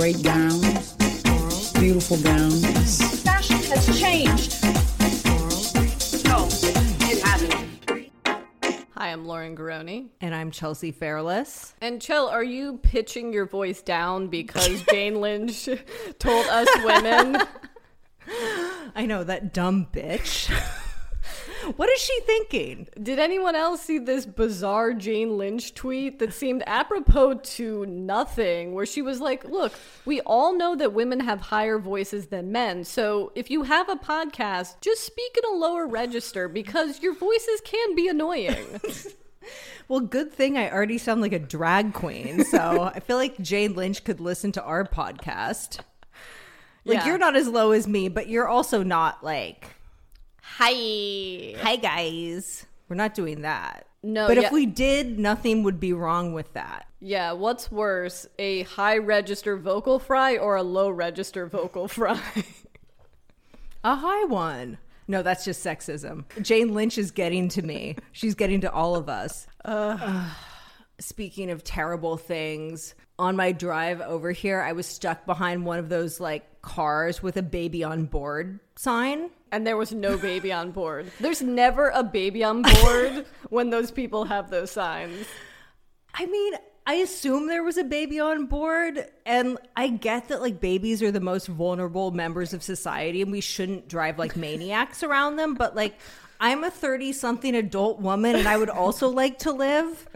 great gowns, beautiful gowns. Fashion has changed. No, it hasn't. Hi, I'm Lauren Garroni. And I'm Chelsea Fairless. And Chell, are you pitching your voice down because Jane Lynch told us women? I know that dumb bitch. what is she thinking? Did anyone else see this bizarre Jane Lynch tweet that seemed apropos to nothing? Where she was like, Look, we all know that women have higher voices than men. So if you have a podcast, just speak in a lower register because your voices can be annoying. Well, good thing I already sound like a drag queen. So I feel like Jane Lynch could listen to our podcast. Like, Yeah. you're not as low as me, but you're also not like, Hi. hi guys. We're not doing that. No, But yeah. if we did, nothing would be wrong with that. Yeah, what's worse, a high register vocal fry or a low register vocal fry? A high one. No, that's just sexism. Jane Lynch is getting to me. She's getting to all of us. Ugh. Speaking of terrible things, on my drive over here, I was stuck behind one of those like cars with a baby on board sign. And there was no baby on board. There's never a baby on board when those people have those signs. I mean, I assume there was a baby on board, and I get that like babies are the most vulnerable members of society and we shouldn't drive like maniacs around them, but like I'm a 30 something adult woman and I would also like to live.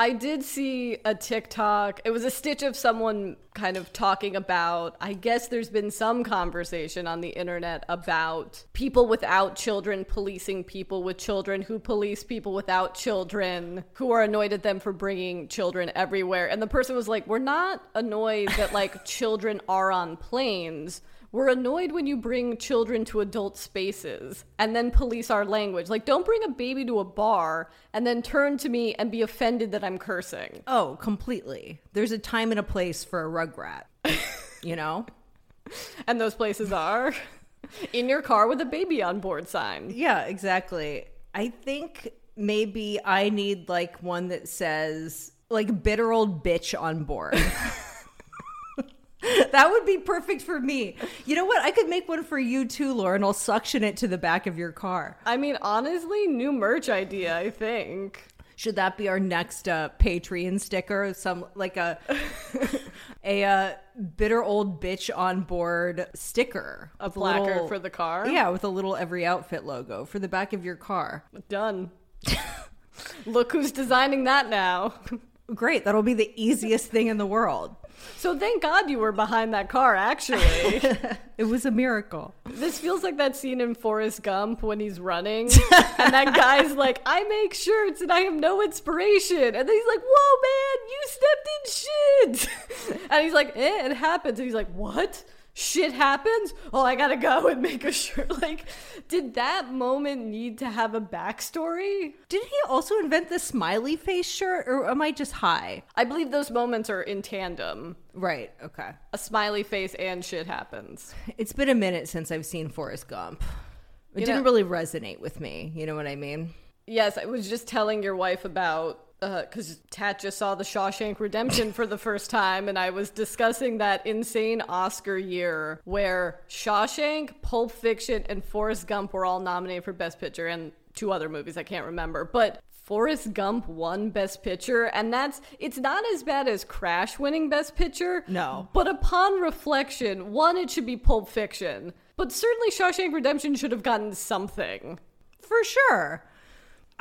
I did see a TikTok. It was a stitch of someone kind of talking about. I guess there's been some conversation on the internet about people without children policing people with children who police people without children who are annoyed at them for bringing children everywhere. And the person was like, We're not annoyed that like children are on planes. We're annoyed when you bring children to adult spaces and then police our language. Like, don't bring a baby to a bar and then turn to me and be offended that I'm cursing. Oh, completely. There's a time and a place for a rugrat. you know? And those places are in your car with a baby on board sign. Yeah, exactly. I think maybe I need like one that says like bitter old bitch on board. that would be perfect for me. You know what? I could make one for you too, Lauren. I'll suction it to the back of your car. I mean, honestly, new merch idea, I think. Should that be our next uh, Patreon sticker? Some like a a uh, bitter old bitch on board sticker, A placard little- for the car. Yeah, with a little every outfit logo for the back of your car. Done. Look who's designing that now. Great, that'll be the easiest thing in the world. So thank God you were behind that car, actually. It was a miracle. This feels like that scene in Forrest Gump when he's running, and that guy's like, "I make shirts and I have no inspiration," and then he's like, "Whoa, man, you stepped in shit," and he's like, "Eh, it happens," and he's like, "What?" Shit happens. Oh, I gotta go and make a shirt. Like, did that moment need to have a backstory? Did he also invent the smiley face shirt, or am I just high? I believe those moments are in tandem. Right. Okay. A smiley face and shit happens. It's been a minute since I've seen Forrest Gump. It You didn't know- really resonate with me. You know what I mean? Yes, I was just telling your wife about Uh, because Tat just saw the Shawshank Redemption for the first time, and I was discussing that insane Oscar year where Shawshank, Pulp Fiction, and Forrest Gump were all nominated for Best Picture, and two other movies I can't remember, but. Forrest Gump won Best Picture, and that's it's not as bad as Crash winning Best Picture. No. But upon reflection, one, it should be Pulp Fiction. But certainly Shawshank Redemption should have gotten something. For sure.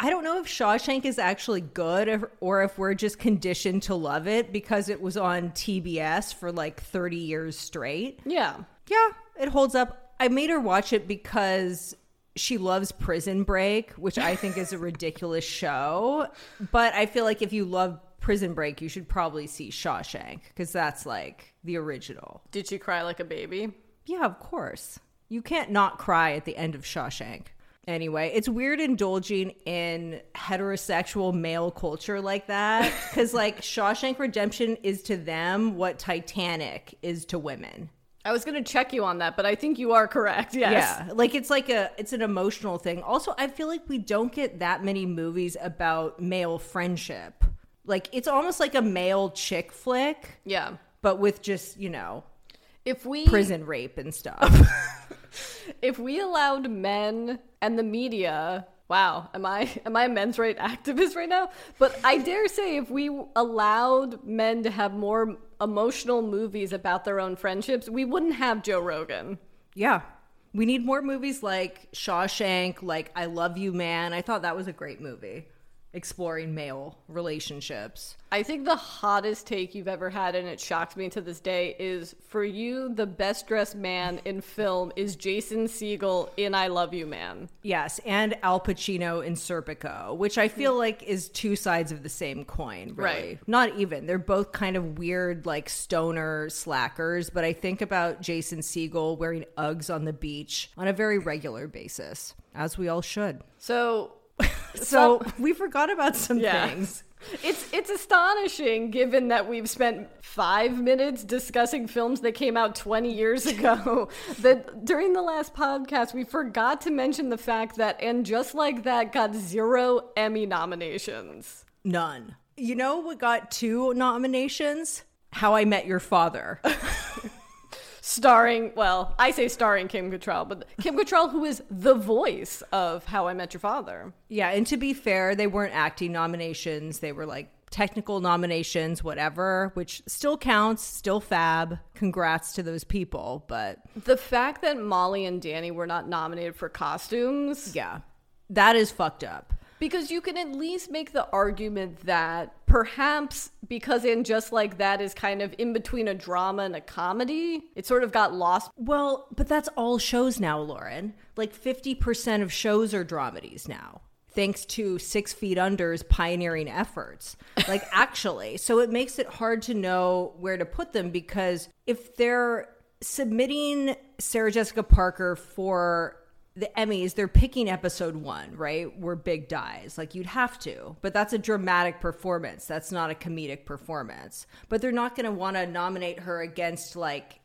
I don't know if Shawshank is actually good or if we're just conditioned to love it because it was on TBS for like 30 years straight. Yeah. Yeah, it holds up. I made her watch it because she loves Prison Break, which I think is a ridiculous show. But I feel like if you love Prison Break, you should probably see Shawshank because that's like the original. Did she cry like a baby? Yeah, of course. You can't not cry at the end of Shawshank. Anyway, it's weird indulging in heterosexual male culture like that because, like, Shawshank Redemption is to them what Titanic is to women. I was going to check you on that, but I think you are correct. Yes. Yeah, like it's like a it's an emotional thing. Also, I feel like we don't get that many movies about male friendship. Like it's almost like a male chick flick. Yeah. but with just, you know, If we prison rape and stuff. if we allowed men and the media wow am i am i a men's right activist right now but i dare say if we allowed men to have more emotional movies about their own friendships we wouldn't have joe rogan yeah. We need more movies like Shawshank, like I Love You Man. I thought that was a great movie exploring male relationships. i think the hottest take you've ever had and it shocked me to this day is for you the best dressed man in film is jason Segel in i love you man Yes, and Al Pacino in Serpico, which I feel like is two sides of the same coin, really. Right. Not even. They're both kind of weird, like stoner slackers, but I think about Jason Segel wearing Uggs on the beach on a very regular basis, as we all should. so So we forgot about some Yeah. things. It's it's astonishing given that we've spent five minutes discussing films that came out 20 years ago. that during the last podcast we forgot to mention the fact that and just like that got zero Emmy nominations. None. You know what got two nominations? How I Met Your Father. Starring, well, I say starring Kim Cattrall, but Kim Cattrall, who is the voice of How I Met Your Father. Yeah, and to be fair, they weren't acting nominations. They were like technical nominations, whatever, which still counts, still fab. Congrats to those people. But The fact that Molly and Danny were not nominated for costumes, yeah, that is fucked up. Because you can at least make the argument that perhaps because in Just Like That is kind of in between a drama and a comedy, it sort of got lost. Well, but that's all shows now, Lauren. Like 50% of shows are dramedies now. Thanks to Six Feet Under's pioneering efforts. Like, actually. So it makes it hard to know where to put them because if they're submitting Sarah Jessica Parker for the Emmys, they're picking episode one, right? Where Big dies. Like you'd have to, but that's a dramatic performance. That's not a comedic performance. But they're not going to want to nominate her against like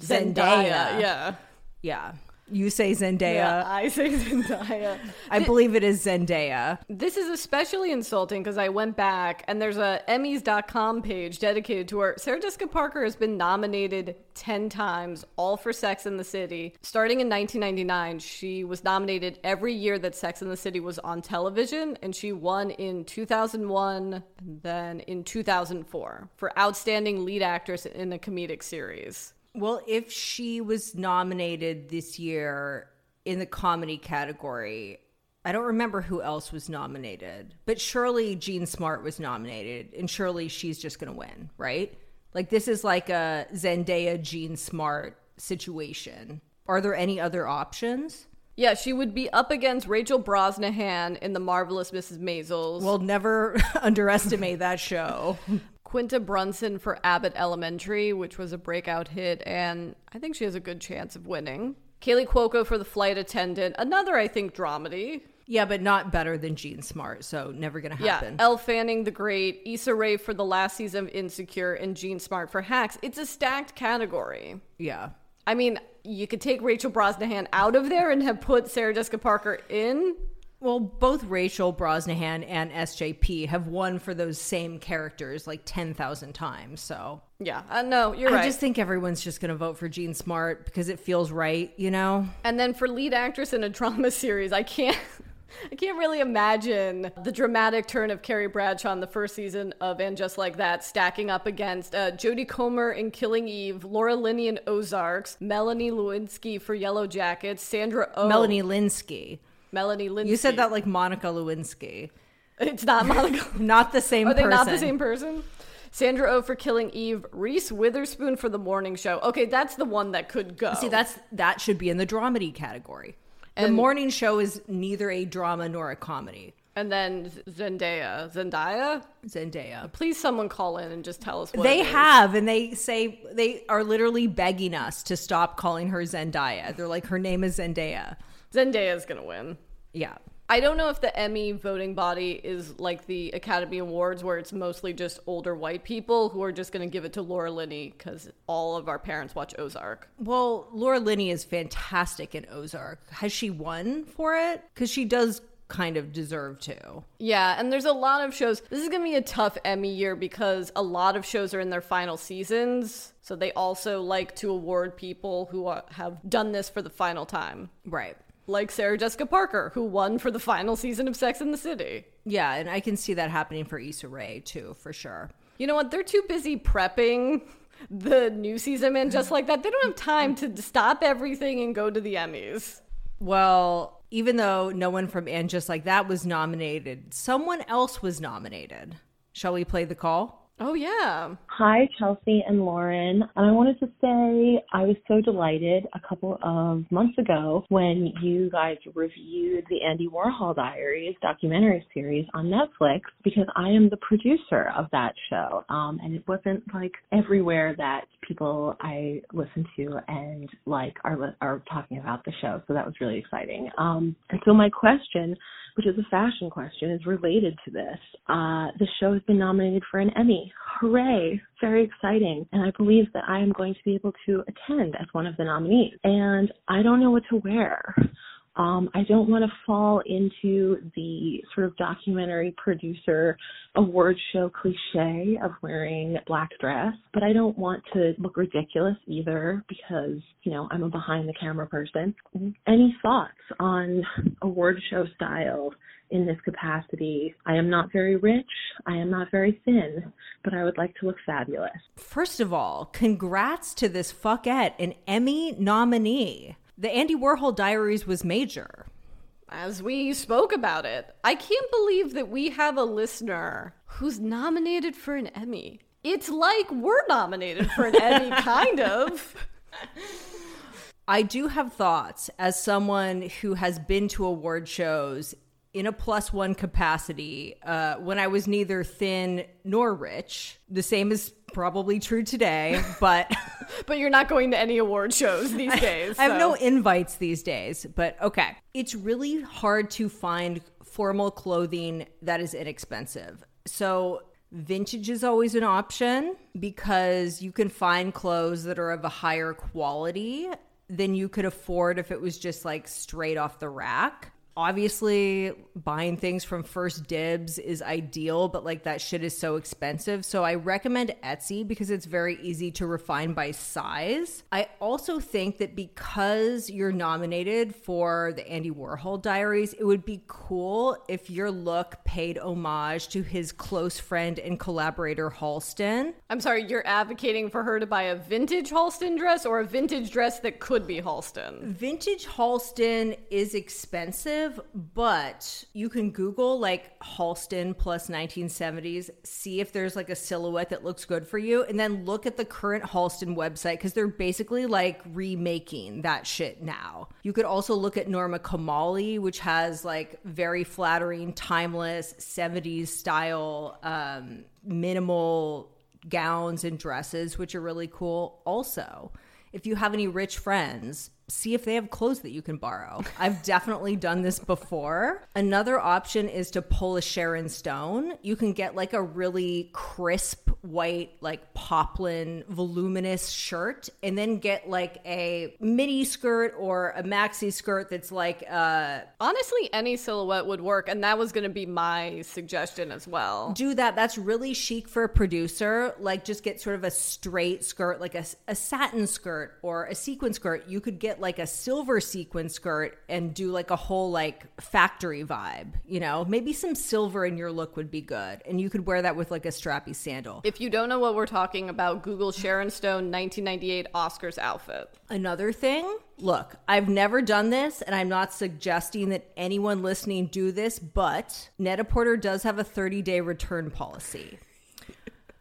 Zendaya. Yeah. Yeah. You say Zendaya. Yeah, I say Zendaya. I believe it is Zendaya. This is especially insulting because I went back and there's a Emmys.com page dedicated to her. Sarah Jessica Parker has been nominated 10 times, all for Sex in the City. Starting in 1999, she was nominated every year that Sex in the City was on television, and she won in 2001 and then in 2004 for Outstanding Lead Actress in a Comedic Series. Well, if she was nominated this year in the comedy category, I don't remember who else was nominated, but surely Jean Smart was nominated, and surely she's just going to win, right? Like this is like a Zendaya Jean Smart situation. Are there any other options? Yeah, she would be up against Rachel Brosnahan in The Marvelous Mrs. Maisels. Well, never underestimate that show. Quinta Brunson for Abbott Elementary, which was a breakout hit, and I think she has a good chance of winning. Kaley Cuoco for The Flight Attendant, another, I think, dramedy. Yeah, but not better than Jean Smart, so never gonna happen. Yeah, Elle Fanning the Great, Issa Rae for the last season of Insecure, and Jean Smart for Hacks. It's a stacked category. yeah. I mean, you could take Rachel Brosnahan out of there and have put Sarah Jessica Parker in. Well, both Rachel Brosnahan and SJP have won for those same characters like 10,000 times. So Yeah, uh, no, you're I right. just think everyone's just going to vote for Jean Smart because it feels right, you know? And then for lead actress in a drama series, I can't I can't really imagine the dramatic turn of Carrie Bradshaw in the first season of And Just Like That stacking up against uh, Jodie Comer in Killing Eve, Laura Linney in Ozarks, Melanie Lewinsky for Yellow Jackets, Sandra Oh. Melanie Lynskey. Melanie Lynskey. You said that like Monica Lewinsky. It's not Monica. Not the same Are they person. not the same person? Sandra Oh for Killing Eve, Reese Witherspoon for The Morning Show. Okay, that's the one that could go. See, that's that should be in the dramedy category. the morning show is neither a drama nor a comedy. and then Zendaya. Zendaya? Zendaya. Please, someone call in and just tell us what They it is. have, and they say they are literally begging us to stop calling her Zendaya. They're like, her name is Zendaya. Zendaya's gonna win. Yeah. I don't know if the Emmy voting body is like the Academy Awards, where it's mostly just older white people who are just gonna give it to Laura Linney because all of our parents watch Ozark. Well, Laura Linney is fantastic in Ozark. Has she won for it? Because she does kind of deserve to. Yeah, and there's a lot of shows. This is going to be a tough Emmy year because a lot of shows are in their final seasons. So they also like to award people who are, have done this for the final time. Right. Like Sarah Jessica Parker, who won for the final season of Sex in the City. Yeah, and I can see that happening for Issa Rae too, for sure. You know what? They're too busy prepping the new season, and just like that, they don't have time to stop everything and go to the Emmys. Well, even though no one from And Just Like That was nominated, someone else was nominated. Shall we play the call? Oh, yeah. Hi, Chelsea and Lauren. And I wanted to say I was so delighted a couple of months ago when you guys reviewed the Andy Warhol Diaries documentary series on Netflix because I am the producer of that show. Um, and it wasn't like everywhere that people I listen to and like are, are talking about the show. So that was really exciting. Um, and so my question which is a fashion question, is related to this. Uh, the show has been nominated for an Emmy. Hooray! Very exciting. And I believe that I am going to be able to attend as one of the nominees. And I don't know what to wear. Um, I don't want to fall into the sort of documentary producer award show cliche of wearing black dress, but I don't want to look ridiculous either because, you know, I'm a behind the camera person. Any thoughts on award show style in this capacity? I am not very rich. I am not very thin, but I would like to look fabulous. First of all, congrats to this fuckette, an Emmy nominee. The Andy Warhol Diaries was major. As we spoke about it, I can't believe that we have a listener who's nominated for an Emmy. It's like we're nominated for an Emmy, kind of. I do have thoughts as someone who has been to award shows in a plus one capacity uh, when I was neither thin nor rich. The same is probably true today, but But you're not going to any award shows these days. I have so- no invites these days. But okay, it's really hard to find formal clothing that is inexpensive. So vintage is always an option because you can find clothes that are of a higher quality than you could afford if it was just like straight off the rack. Obviously, buying things from First Dibs is ideal, but like that shit is so expensive. So I recommend Etsy because it's very easy to refine by size. I also think that because you're nominated for the Andy Warhol Diaries, it would be cool if your look paid homage to his close friend and collaborator Halston. I'm sorry, you're advocating for her to buy a vintage Halston dress or a vintage dress that could be Halston. Vintage Halston is expensive, but you can Google like Halston plus 1970s, see if there's like a silhouette that looks good for you, and then look at the current Halston website because they're basically like remaking that shit now. You could also look at Norma Kamali, which has like very flattering, timeless 70s style, um, minimal gowns and dresses, which are really cool. Also, if you have any rich friends, see if they have clothes that you can borrow. I've definitely done this before. Another option is to pull a Sharon Stone. You can get like a really crisp white, like poplin, voluminous shirt, and then get like a mini skirt or a maxi skirt that's like uh Honestly, any silhouette would work, and that was going to be my suggestion as well. do that. That's really chic for a producer. Like, just get sort of a straight skirt, like a, a satin skirt or a sequin skirt. You could get like a silver sequin skirt and do like a whole like factory vibe, you know? Maybe some silver in your look would be good. And you could wear that with like a strappy sandal. If you don't know what we're talking about, Google Sharon Stone 1998 Oscars outfit. Another thing, look, I've never done this and I'm not suggesting that anyone listening do this, but Net-a-Porter does have a 30 day return policy.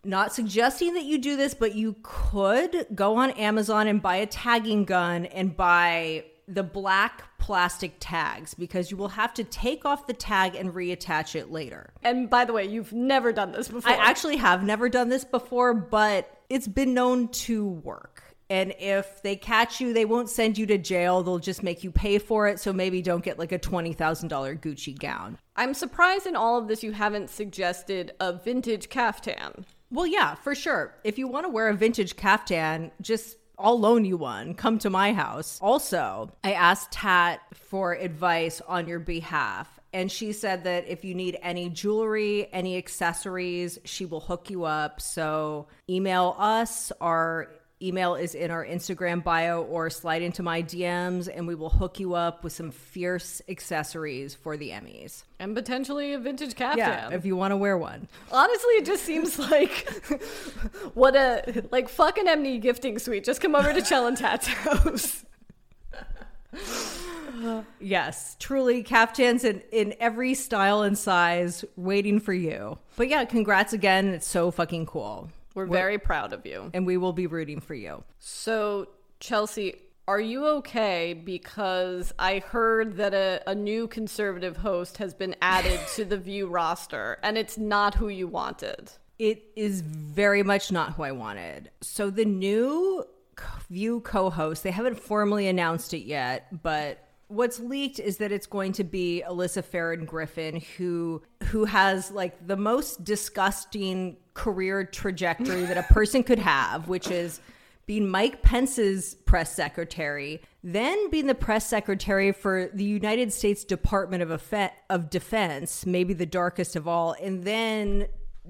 Not suggesting that you do this, but you could go on Amazon and buy a tagging gun and buy the black plastic tags because you will have to take off the tag and reattach it later. And by the way, you've never done this before. I actually have never done this before, but it's been known to work. And if they catch you, they won't send you to jail. They'll just make you pay for it. So maybe don't get like a $20,000 Gucci gown. I'm surprised in all of this you haven't suggested a vintage caftan. Well, yeah, for sure. If you want to wear a vintage caftan, just I'll loan you one. Come to my house. Also, I asked Tat for advice on your behalf. And she said that if you need any jewelry, any accessories, she will hook you up. So email us. Our email is in our Instagram bio or slide into my DMs and we will hook you up with some fierce accessories for the Emmys. And potentially a vintage caftan. Yeah, if you want to wear one. Honestly, it just seems like what a like fucking Emmy gifting suite. Just come over to Chell and Tat's house. Yes, truly caftans in, in every style and size waiting for you. But yeah, congrats again. It's so fucking cool. We're very proud of you. And we will be rooting for you. So, Chelsea, are you okay? Because I heard that a, a new conservative host has been added to the View roster, and it's not who you wanted. It is very much not who I wanted. So the new View co-host, they haven't formally announced it yet, but what's leaked is that it's going to be Alyssa Farah Griffin who who has like the most disgusting career trajectory that a person could have, which is being Mike Pence's press secretary, then being the press secretary for the United States Department of, of Defense, maybe the darkest of all, and then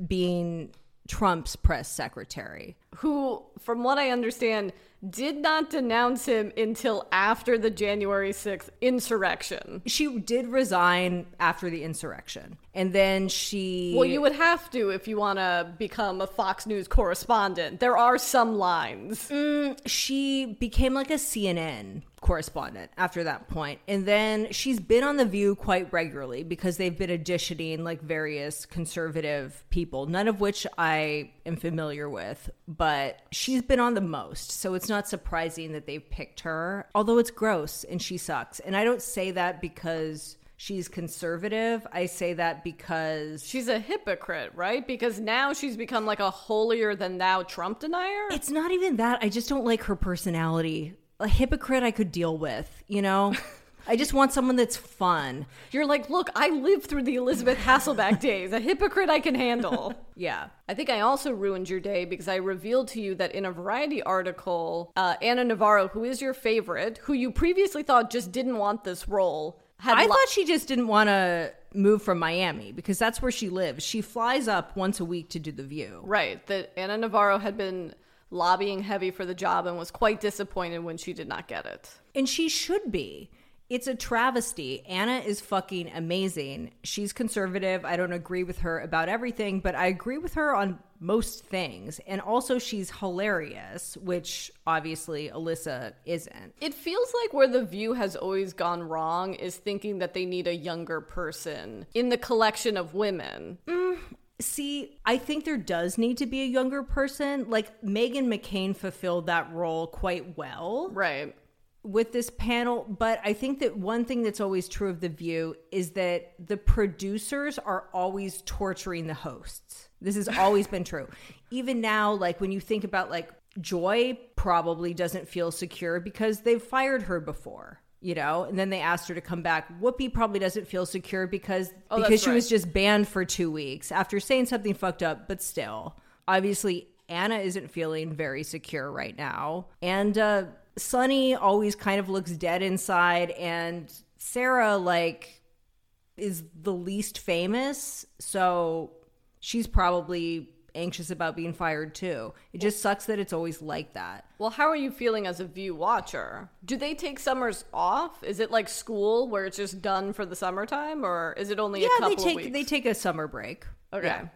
being Trump's press secretary. Who, from what I understand, did not denounce him until after the January 6th insurrection. She did resign after the insurrection. And then she Well, you would have to if you want to become a Fox News correspondent. There are some lines. Mm, she became like a CNN correspondent after that point. And then she's been on The View quite regularly because they've been auditioning like various conservative people, none of which I am familiar with, but she's been on the most. So it's not surprising that they've picked her, although it's gross and she sucks. And I don't say that because she's conservative. I say that because She's a hypocrite, right? Because now she's become like a holier than thou Trump denier. It's not even that. I just don't like her personality. A hypocrite I could deal with, you know? I just want someone that's fun. You're like, look, I lived through the Elisabeth Hasselbeck days. A hypocrite I can handle. Yeah. I think I also ruined your day because I revealed to you that in a Variety article, uh, Ana Navarro, who is your favorite, who you previously thought just didn't want this role, had I li- thought she just didn't want to move from Miami because that's where she lives. She flies up once a week to do the view. right that Ana Navarro had been lobbying heavy for the job and was quite disappointed when she did not get it. And she should be. It's a travesty. Ana is fucking amazing. She's conservative. I don't agree with her about everything, but I agree with her on most things. And also, she's hilarious, which obviously Alyssa isn't. It feels like where the view has always gone wrong is thinking that they need a younger person in the collection of women. Mm, See, I think there does need to be a younger person. Like Meghan McCain fulfilled that role quite well. Right. with this panel, but I think that one thing that's always true of The View is that the producers are always torturing the hosts. This has always been true. Even now, like when you think about like Joy probably doesn't feel secure because they've fired her before. You know, and then they asked her to come back. Whoopi probably doesn't feel secure because Oh, because she right. was just banned for two weeks after saying something fucked up, but still. Obviously, Ana isn't feeling very secure right now. And uh Sunny always kind of looks dead inside and Sarah like is the least famous, so she's probably anxious about being fired too. It just sucks that it's always like that. Well, how are you feeling as a view watcher? Do they take summers off? Is it like school where it's just done for the summertime or is it only a Yeah, couple they take of weeks? they take a summer break. Okay. Yeah.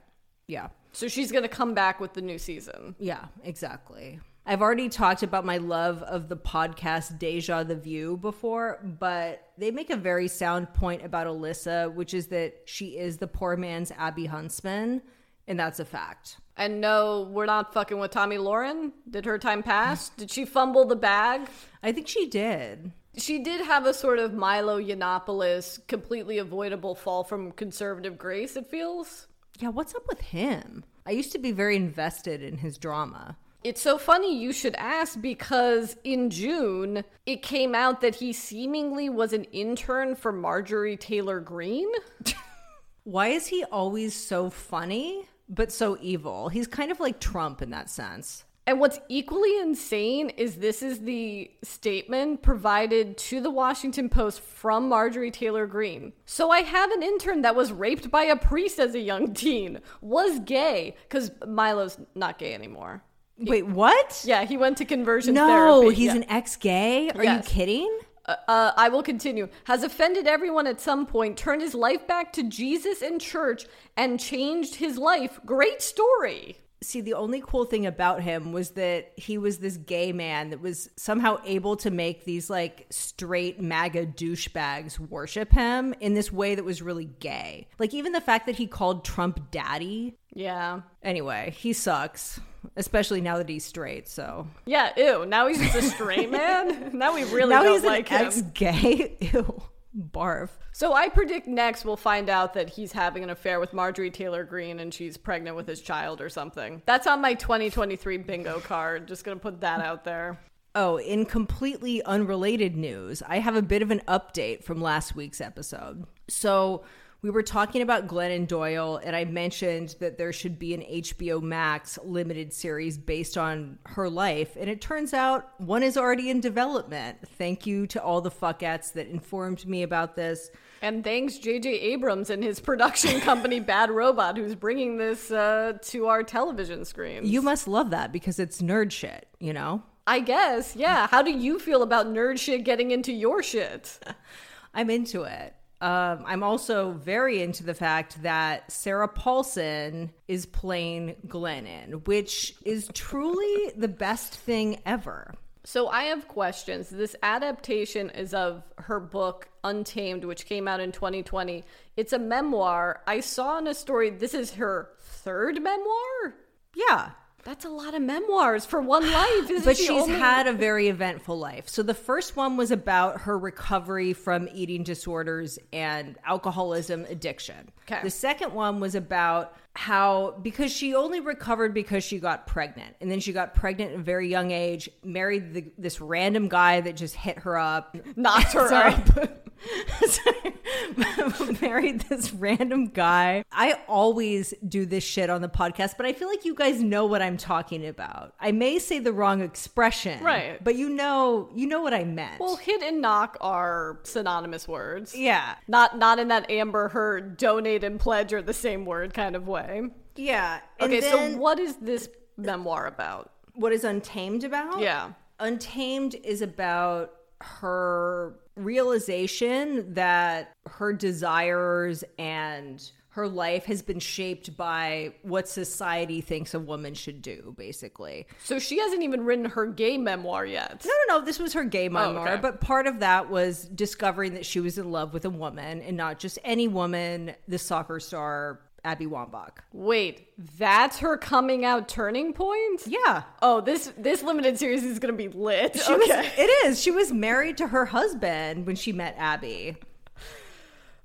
Yeah. So she's going to come back with the new season. Yeah, exactly. I've already talked about my love of the podcast Deja the View before, but they make a very sound point about Alyssa, which is that she is the poor man's Abby Huntsman, and that's a fact. And no, we're not fucking with Tomi Lahren. Did her time pass? Did she fumble the bag? I think she did. She did have a sort of Milo Yiannopoulos, completely avoidable fall from conservative grace, it feels. Yeah, what's up with him? I used to be very invested in his drama. It's so funny you should ask because in June, it came out that he seemingly was an intern for Marjorie Taylor Greene. Why is he always so funny but so evil? He's kind of like Trump in that sense. And what's equally insane is this is the statement provided to the Washington Post from Marjorie Taylor Greene. So I have an intern that was raped by a priest as a young teen, was gay, because Milo's not gay anymore. Wait, what? Yeah, he went to conversion No, therapy. he's Yeah. an ex-gay. Are Yes. you kidding? Uh, I will continue, has offended everyone at some point, turned his life back to Jesus and church, and changed his life. Great story. See, the only cool thing about him was that he was this gay man that was somehow able to make these like straight MAGA douchebags worship him in this way that was really gay. Like even the fact that he called Trump daddy. Yeah. Anyway, he sucks, especially now that he's straight. So Yeah, ew. Now he's just a straight man. Now we really now don't he's like an him. ex-gay. Ew, barf. So I predict next we'll find out that he's having an affair with Marjorie Taylor Greene and she's pregnant with his child or something. That's on my 2023 bingo card. Just gonna put that out there. Oh, in completely unrelated news, I have a bit of an update from last week's episode. So, we were talking about Glennon Doyle, and I mentioned that there should be an HBO Max limited series based on her life. And it turns out one is already in development. Thank you to all the fuckettes that informed me about this. And thanks J.J. Abrams and his production company Bad Robot, who's bringing this uh, to our television screens. You must love that because it's nerd shit, you know? I guess, yeah. How do you feel about nerd shit getting into your shit? I'm into it. Um, I'm also very into the fact that Sarah Paulson is playing Glennon, which is truly the best thing ever. So I have questions. This adaptation is of her book Untamed, which came out in 2020. It's a memoir. I saw in a story this is her third memoir. Yeah. That's a lot of memoirs for one life. Isn't But she she's only- had a very eventful life. So the first one was about her recovery from eating disorders and alcoholism addiction. Okay. The second one was about how because she only recovered because she got pregnant and then she got pregnant at a very young age married the, this random guy that just hit her up knocked her up. married this random guy. I always do this shit on the podcast, but I feel like you guys know what I'm talking about. I may say the wrong expression, Right. But you know, you know what I meant. Well, hit and knock are synonymous words. yeah, Not not in that Amber Heard donate and pledge are the same word kind of way. yeah. Okay, then so what is this memoir about? what is Untamed about? Yeah. Untamed is about her realization that her desires and her life has been shaped by what society thinks a woman should do, basically. So she hasn't even written her gay memoir yet. No, no, no. This was her gay oh, memoir, okay. but part of that was discovering that she was in love with a woman and not just any woman, the soccer star Abby Wambach. Wait, that's her coming out turning point? Yeah. Oh, this this limited series is gonna be lit. She okay. was, it is. She was married to her husband when she met Abby.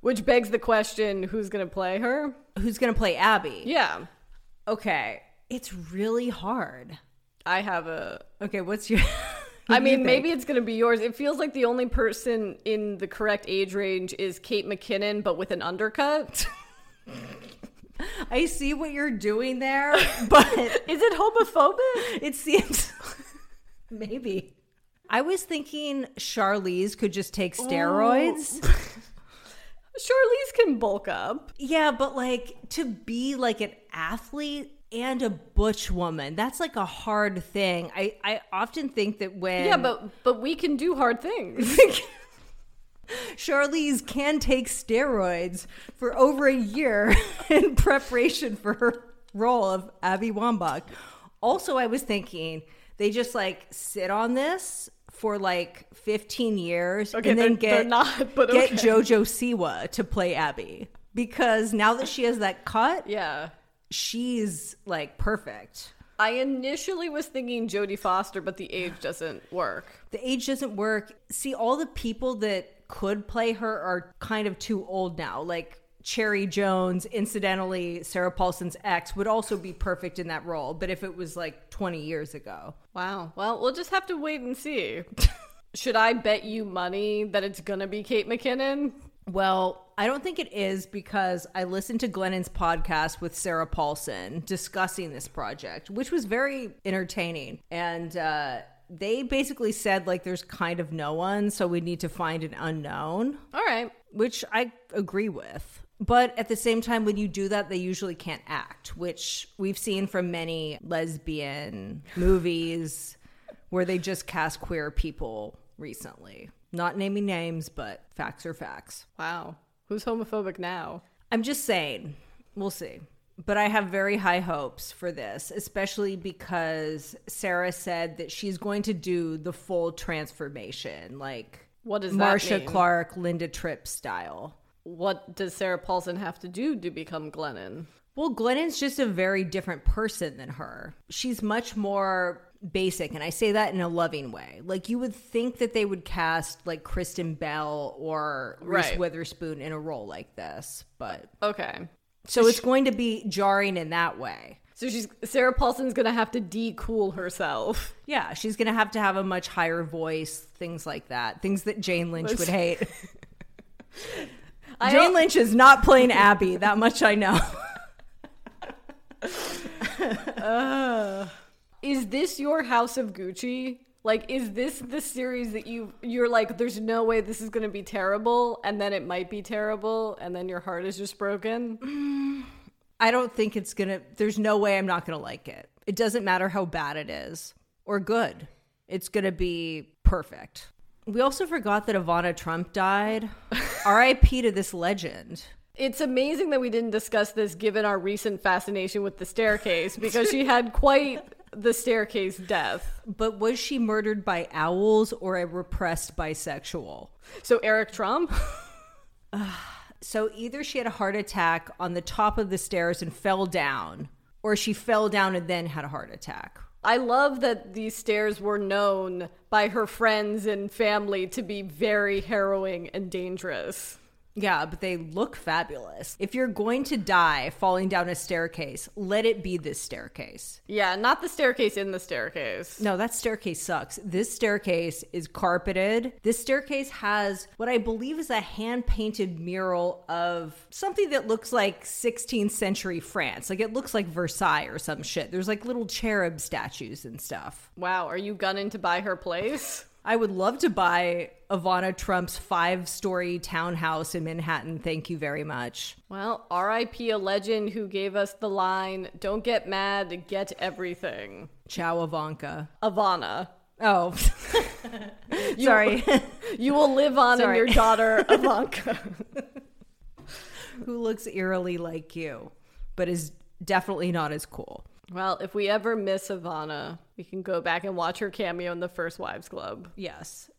Which begs the question, who's gonna play her? Who's going to play Abby? Yeah. Okay. It's really hard. I have a Okay, what's your. I mean, maybe it's going to be yours. It feels like the only person in the correct age range is Kate McKinnon, but with an undercut. I see what you're doing there, but is it homophobic? it seems. maybe. I was thinking Charlize could just take steroids. Charlize can bulk up. Yeah, but like to be like an athlete and a butch woman, that's like a hard thing. I, I often think that when Yeah, but but we can do hard things. Charlize can take steroids for over a year in preparation for her role of Abby Wambach. Also, I was thinking they just like sit on this for like 15 years Okay, and then get not, but get okay. JoJo Siwa to play Abby because now that she has that cut, yeah. she's like perfect. I initially was thinking Jodie Foster, but the age doesn't work. The age doesn't work. See, all the people that could play her are kind of too old now. Like Cherry Jones, incidentally, Sarah Paulson's ex would also be perfect in that role. But if it was like 20 years ago, Wow. Well, we'll just have to wait and see. Should I bet you money that it's gonna be Kate McKinnon? Well, I don't think it is because I listened to Glennon's podcast with Sarah Paulson discussing this project, which was very entertaining. And uh, they basically said, like, there's kind of no one, so we need to find an unknown, All right. which I agree with. But at the same time, when you do that, they usually can't act, which we've seen from many lesbian movies where they just cast queer people recently. Not naming names, but facts are facts. Wow. Who's homophobic now? I'm just saying, we'll see. But I have very high hopes for this, especially because Sarah said that she's going to do the full transformation, like What does Marcia? Clark, Linda Tripp style. What does Sarah Paulson have to do to become Glennon? Well, Glennon's just a very different person than her. She's much more basic, and I say that in a loving way. Like you would think that they would cast like Kristen Bell or Reese Right. Witherspoon in a role like this, but Okay. So it's going to be jarring in that way. So she's Sarah Paulson's gonna have to de-cool herself. Yeah, she's going to have to have a much higher voice, things like that. Things that Jane Lynch would hate. Jane Lynch is not playing Abby, that much I know. Uh. Is this your House of Gucci? Like, is this the series that you you're like, there's no way this is gonna be terrible, and then it might be terrible, and then your heart is just broken? I don't think it's going to there's no way I'm not going to like it. It doesn't matter how bad it is or good. It's going to be perfect. We also forgot that Ivana Trump died. RIP to this legend. It's amazing that we didn't discuss this given our recent fascination with the staircase because she had quite the staircase death. But was she murdered by owls or a repressed bisexual? So Eric Trump? So either she had a heart attack on the top of the stairs and fell down, or she fell down and then had a heart attack. I love that these stairs were known by her friends and family to be very harrowing and dangerous. Yeah, but they look fabulous. If you're going to die falling down a staircase, let it be this staircase. Yeah, not the staircase in the staircase. No, that staircase sucks. This staircase is carpeted. This staircase has what I believe is a hand painted mural of something that looks like 16th century France. Like it looks like Versailles or some shit. There's like little cherub statues and stuff. Wow, are you gunning to buy her place? I would love to buy Ivana Trump's five story townhouse in Manhattan. Thank you very much. Well, RIP a legend who gave us the line, don't get mad, get everything. Ciao, Ivanka. Ivana. Oh, sorry. You will live on in your daughter, Ivanka. Who looks eerily like you, but is definitely not as cool. Well, if we ever miss Ivana, we can go back and watch her cameo in the First Wives Club. Yes,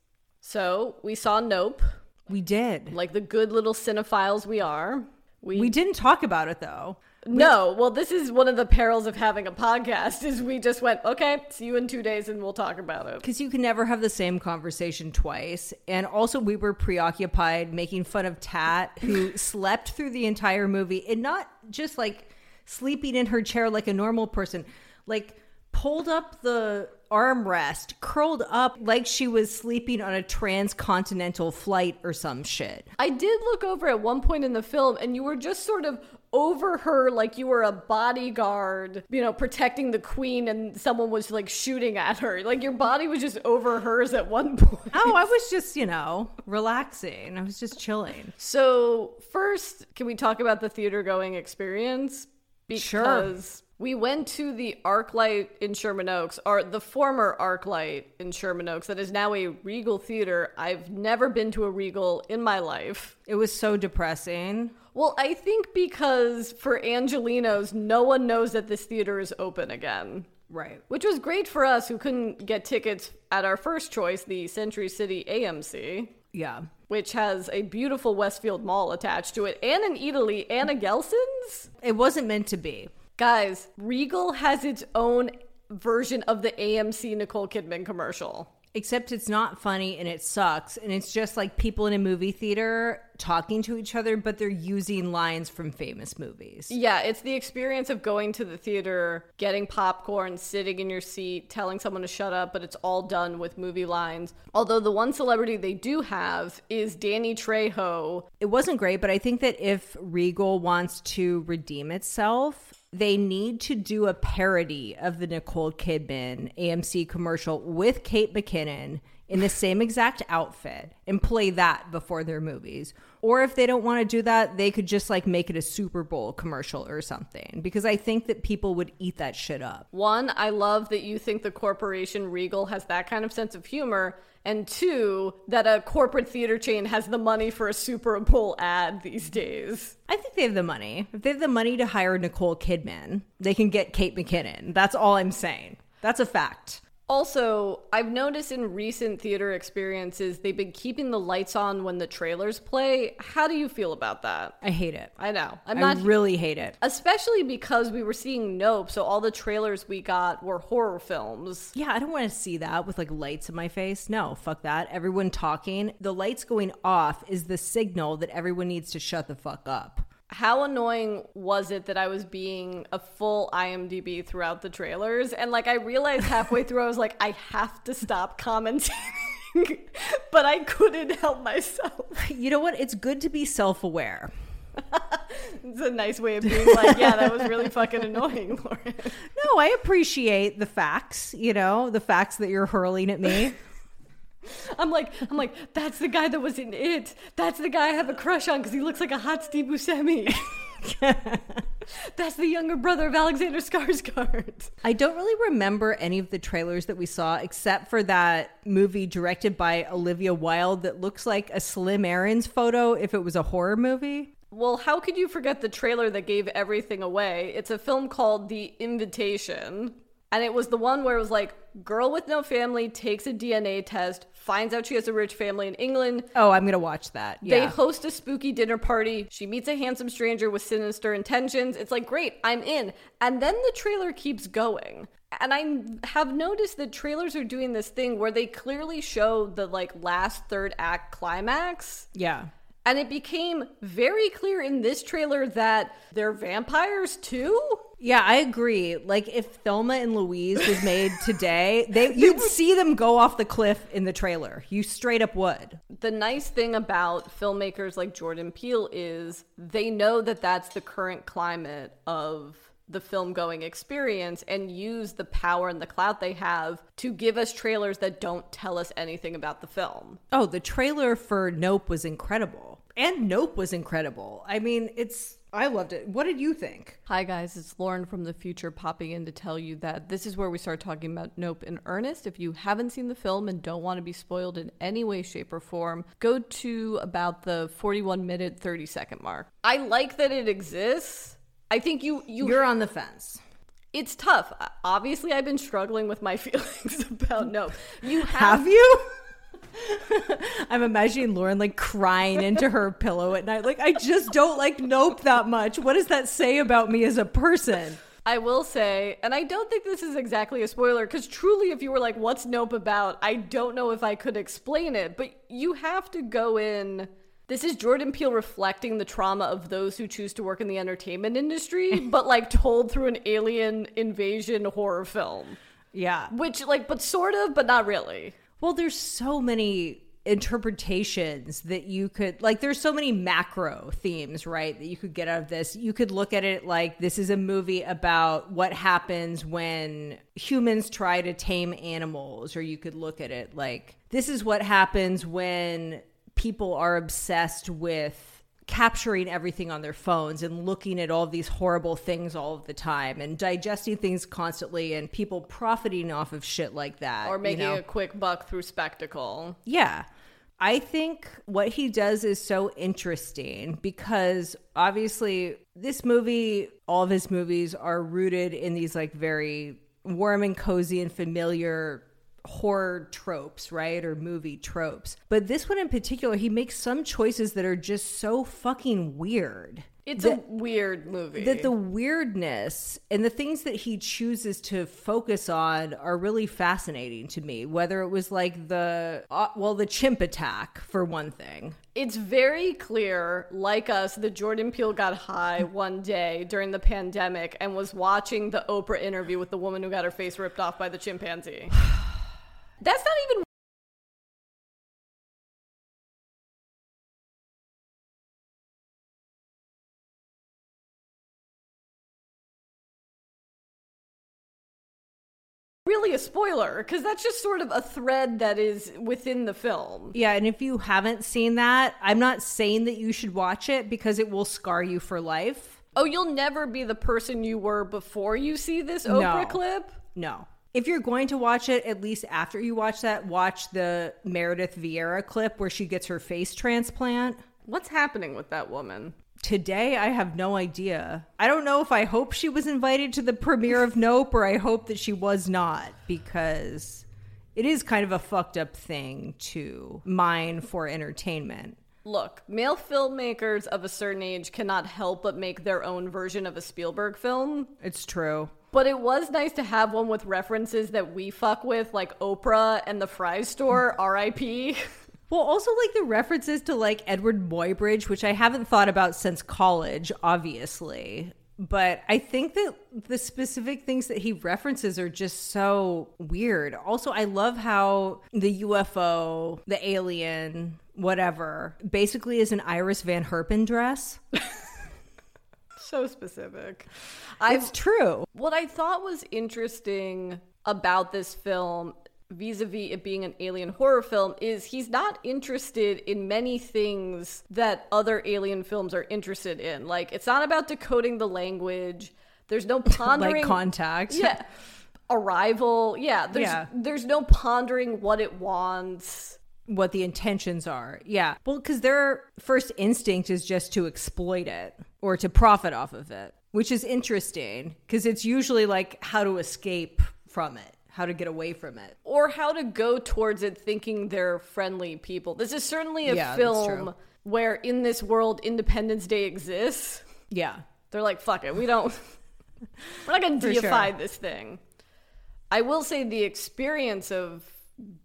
So we saw Nope, we did. like the good little cinephiles we are. We, We didn't talk about it though. no, well, this is one of the perils of having a podcast. Is we just went, okay, see you in two days, and we'll talk about it. Because you can never have the same conversation twice. And also, we were preoccupied making fun of Tat, who slept through the entire movie and not just like sleeping in her chair like a normal person, like pulled up the armrest, curled up like she was sleeping on a transcontinental flight or some shit. I did look over at one point in the film, and you were just sort of over her like you were a bodyguard, you know, protecting the queen, and someone was like shooting at her. Like your body was just over hers at one point. Oh, I was just, you know, relaxing. I was just chilling. So, first, can we talk about the theater going experience? Sure. Because we went to the ArcLight in Sherman Oaks, or the former ArcLight in Sherman Oaks, that is now a Regal theater. I've never been to a Regal in my life. It was so depressing. Well, I think because for Angelenos, no one knows that this theater is open again. Right. Which was great for us who couldn't get tickets at our first choice, the Century City AMC, Yeah. Which has a beautiful Westfield Mall attached to it, and an Eataly and a Gelson's. It wasn't meant to be. Guys, Regal has its own version of the AMC Nicole Kidman commercial. Except it's not funny and it sucks. And it's just like people in a movie theater talking to each other, but they're using lines from famous movies. Yeah, it's the experience of going to the theater, getting popcorn, sitting in your seat, telling someone to shut up, but it's all done with movie lines. Although the one celebrity they do have is Danny Trejo. It wasn't great, but I think that if Regal wants to redeem itself, they need to do a parody of the Nicole Kidman AMC commercial with Kate McKinnon in the same exact outfit and play that before their movies. Or if they don't want to do that, they could just like make it a Super Bowl commercial or something because I think that people would eat that shit up. One, I love that you think the corporation Regal has that kind of sense of humor. And two, that a corporate theater chain has the money for a Super Bowl ad these days. I think they have the money. If they have the money to hire Nicole Kidman, they can get Kate McKinnon. That's all I'm saying. That's a fact. Also, I've noticed in recent theater experiences, they've been keeping the lights on when the trailers play. How do you feel about that? I hate it. I know. I'm I not really hate it. especially because we were seeing Nope, so all the trailers we got were horror films. Yeah, I don't want to see that with like lights in my face. No, fuck that. Everyone talking. The lights going off is the signal that everyone needs to shut the fuck up. How annoying was it that I was being a full IMDb throughout the trailers? And like, I realized halfway through, I was like, I have to stop commenting. but I couldn't help myself. You know what? It's good to be self aware. It's a nice way of being like, yeah, that was really fucking annoying, Lauren. No, I appreciate the facts, you know, the facts that you're hurling at me. I'm like, I'm like, that's the guy that was in it. That's the guy I have a crush on because he looks like a hot Steve Buscemi. that's the younger brother of Alexander Skarsgård. I don't really remember any of the trailers that we saw except for that movie directed by Olivia Wilde that looks like a Slim Aarons photo if it was a horror movie. Well, how could you forget the trailer that gave everything away? It's a film called The Invitation. And it was the one where it was like, girl with no family takes a DNA test, finds out she has a rich family in England. Oh, I'm going to watch that. They host a spooky dinner party. She meets a handsome stranger with sinister intentions. It's like, great, I'm in. And then the trailer keeps going. And I have noticed that trailers are doing this thing where they clearly show the like last third act climax. yeah. And it became very clear in this trailer that they're vampires too. Yeah, I agree. Like if Thelma and Louise was made today, they you'd see them go off the cliff in the trailer. You straight up would. The nice thing about filmmakers like Jordan Peele is they know that that's the current climate of the film going experience and use the power and the clout they have to give us trailers that don't tell us anything about the film. Oh, the trailer for Nope was incredible. And Nope was incredible. I mean, it's I loved it. What did you think? Hi guys, it's Lauren from the future popping in to tell you that this is where we start talking about Nope in earnest. If you haven't seen the film and don't want to be spoiled in any way, shape, or form, go to about the 41 minute 30 second mark. I like that it exists. I think you you You're on the fence. it's tough. Obviously, I've been struggling with my feelings about Nope. You have, Have you? I'm imagining Lauren like crying into her pillow at night. Like, I just don't like Nope that much. What does that say about me as a person? I will say, and I don't think this is exactly a spoiler, because truly, if you were like, what's Nope about? I don't know if I could explain it, but you have to go in. This is Jordan Peele reflecting the trauma of those who choose to work in the entertainment industry, but like told through an alien invasion horror film. Yeah. Which, like, but sort of, but not really. Well, there's so many interpretations that you could like there's so many macro themes right that you could get out of this. You could look at it like this is a movie about what happens when humans try to tame animals or you could look at it like this is what happens when people are obsessed with capturing everything on their phones and looking at all these horrible things all of the time and digesting things constantly and people profiting off of shit like that Or you making know? a quick buck through spectacle. Yeah. I think what he does is so interesting because obviously this movie, all of his movies are rooted in these like very warm and cozy and familiar horror tropes, right? Or movie tropes. But this one in particular, he makes some choices that are just so fucking weird. It's a weird movie. that the weirdness and the things that he chooses to focus on are really fascinating to me whether it was like the uh, well the chimp attack for one thing it's very clear, like us, that Jordan Peele got high one day during the pandemic and was watching the Oprah interview with the woman who got her face ripped off by the chimpanzee. That's not even really a spoiler because that's just sort of a thread that is within the film. yeah and if you haven't seen that i'm not saying that you should watch it because it will scar you for life Oh, you'll never be the person you were before you see this Oprah No. clip? no if you're going to watch it at least after you watch that watch the meredith vieira clip where she gets her face transplant What's happening with that woman? Today, I have no idea. I don't know if I hope she was invited to the premiere of Nope or I hope that she was not because it is kind of a fucked up thing to mine for entertainment. Look, male filmmakers of a certain age cannot help but make their own version of a Spielberg film. It's true. But it was nice to have one with references that we fuck with, like Oprah and the Fry Store, RIP. Well, also like the references to like Edward Muybridge, which I haven't thought about since college, obviously. But I think that the specific things that he references are just so weird. Also, I love how the UFO, the alien, whatever, basically is an Iris Van Herpen dress. so specific. It's true. What I thought was interesting about this film, vis a vis it being an alien horror film, is he's not interested in many things that other alien films are interested in. Like, it's not about decoding the language, there's no pondering. Like contact. Yeah. Arrival. Yeah. There's, Yeah. there's no pondering what it wants. What the intentions are. Yeah. Well, because their first instinct is just to exploit it or to profit off of it, which is interesting because it's usually like how to escape from it, how to get away from it. or how to go towards it thinking they're friendly people. This is certainly a Yeah, film where in this world Independence Day exists. Yeah. They're like, fuck it, we don't we're not gonna For deify sure. this thing. I will say the experience of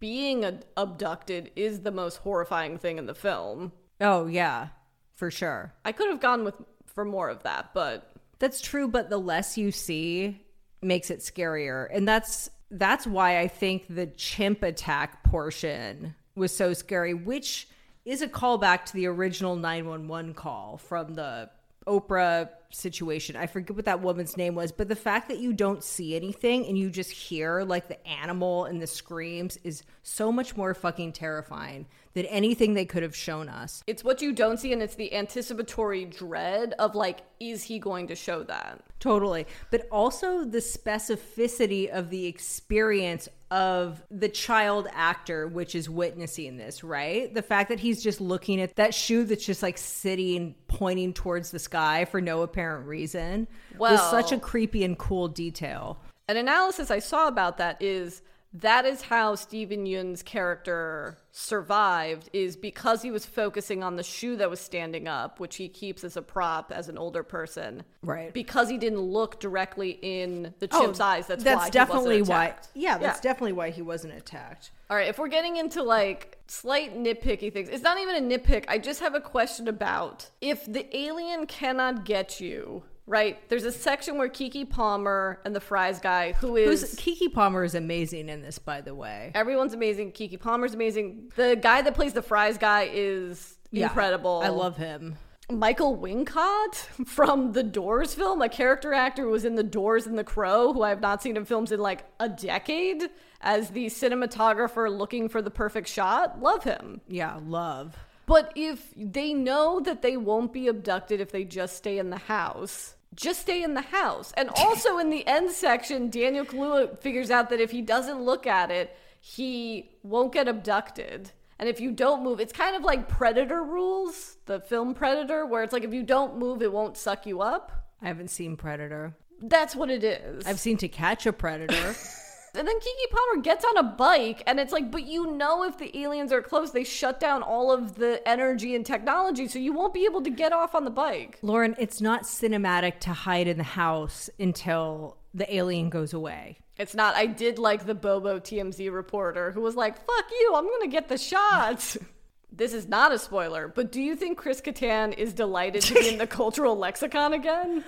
being ad- abducted is the most horrifying thing in the film. Oh, yeah, for sure. I could have gone with for more of that, but That's true, but the less you see makes it scarier. And that's that's why I think the chimp attack portion was so scary, which is a callback to the original 911 call from the Oprah situation. I forget what that woman's name was, but the fact that you don't see anything and you just hear like the animal and the screams is so much more fucking terrifying than anything they could have shown us. it's what you don't see and it's the anticipatory dread of like is he going to show that? Totally. But also the specificity of the experience of the child actor, which is witnessing this, right? The fact that he's just looking at that shoe that's just like sitting, pointing towards the sky for no apparent reason was such a creepy and cool detail. An analysis I saw about that is that is how Steven Yeun's character survived is because he was focusing on the shoe that was standing up, which he keeps as a prop as an older person. Right. Because he didn't look directly in the oh, chimp's eyes. That's, that's why he definitely why. Yeah, that's Yeah. definitely why he wasn't attacked. All right, if we're getting into like slight nitpicky things, it's not even a nitpick. I just have a question about if the alien cannot get you, right? There's a section where Keke Palmer and the fries guy, who is Who's Keke Palmer is amazing in this, by the way. Everyone's amazing. Keke Palmer's amazing. The guy that plays the fries guy is Yeah, incredible. I love him. Michael Wincott from the Doors film, a character actor who was in The Doors and The Crow, who I have not seen in films in like a decade, as the cinematographer looking for the perfect shot. Love him. Yeah, love. But if they know that they won't be abducted if they just stay in the house, just stay in the house. And also in the end section, Daniel Kaluuya figures out that if he doesn't look at it, he won't get abducted. And if you don't move, it's kind of like Predator rules, the film Predator, where it's like if you don't move, it won't suck you up. I haven't seen Predator. That's what it is. I've seen To Catch a Predator. And then Keke Palmer gets on a bike, and it's like, but you know, if the aliens are close, they shut down all of the energy and technology, so you won't be able to get off on the bike. Lauren, it's not cinematic to hide in the house until the alien goes away. It's not. I did like the Bobo TMZ reporter who was like, fuck you, I'm gonna get the shots. this is not a spoiler, but do you think Chris Kattan is delighted to be in the cultural lexicon again?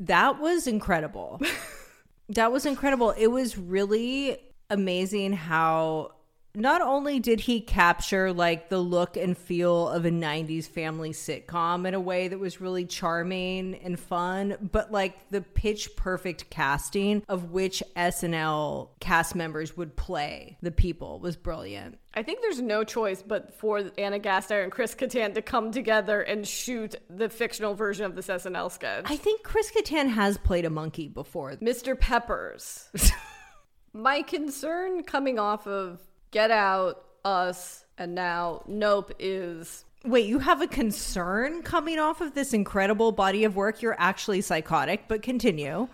That was incredible. that was incredible. It was really amazing how not only did he capture like the look and feel of a 90s family sitcom in a way that was really charming and fun but like the pitch perfect casting of which SNL cast members would play the people was brilliant I think there's no choice but for Ana Gasteyer and Chris Kattan to come together and shoot the fictional version of this SNL sketch. I think Chris Kattan has played a monkey before Mr. Peepers. My concern coming off of Get Out, Us, and now Nope is Wait, you have a concern coming off of this incredible body of work? You're actually psychotic, but continue.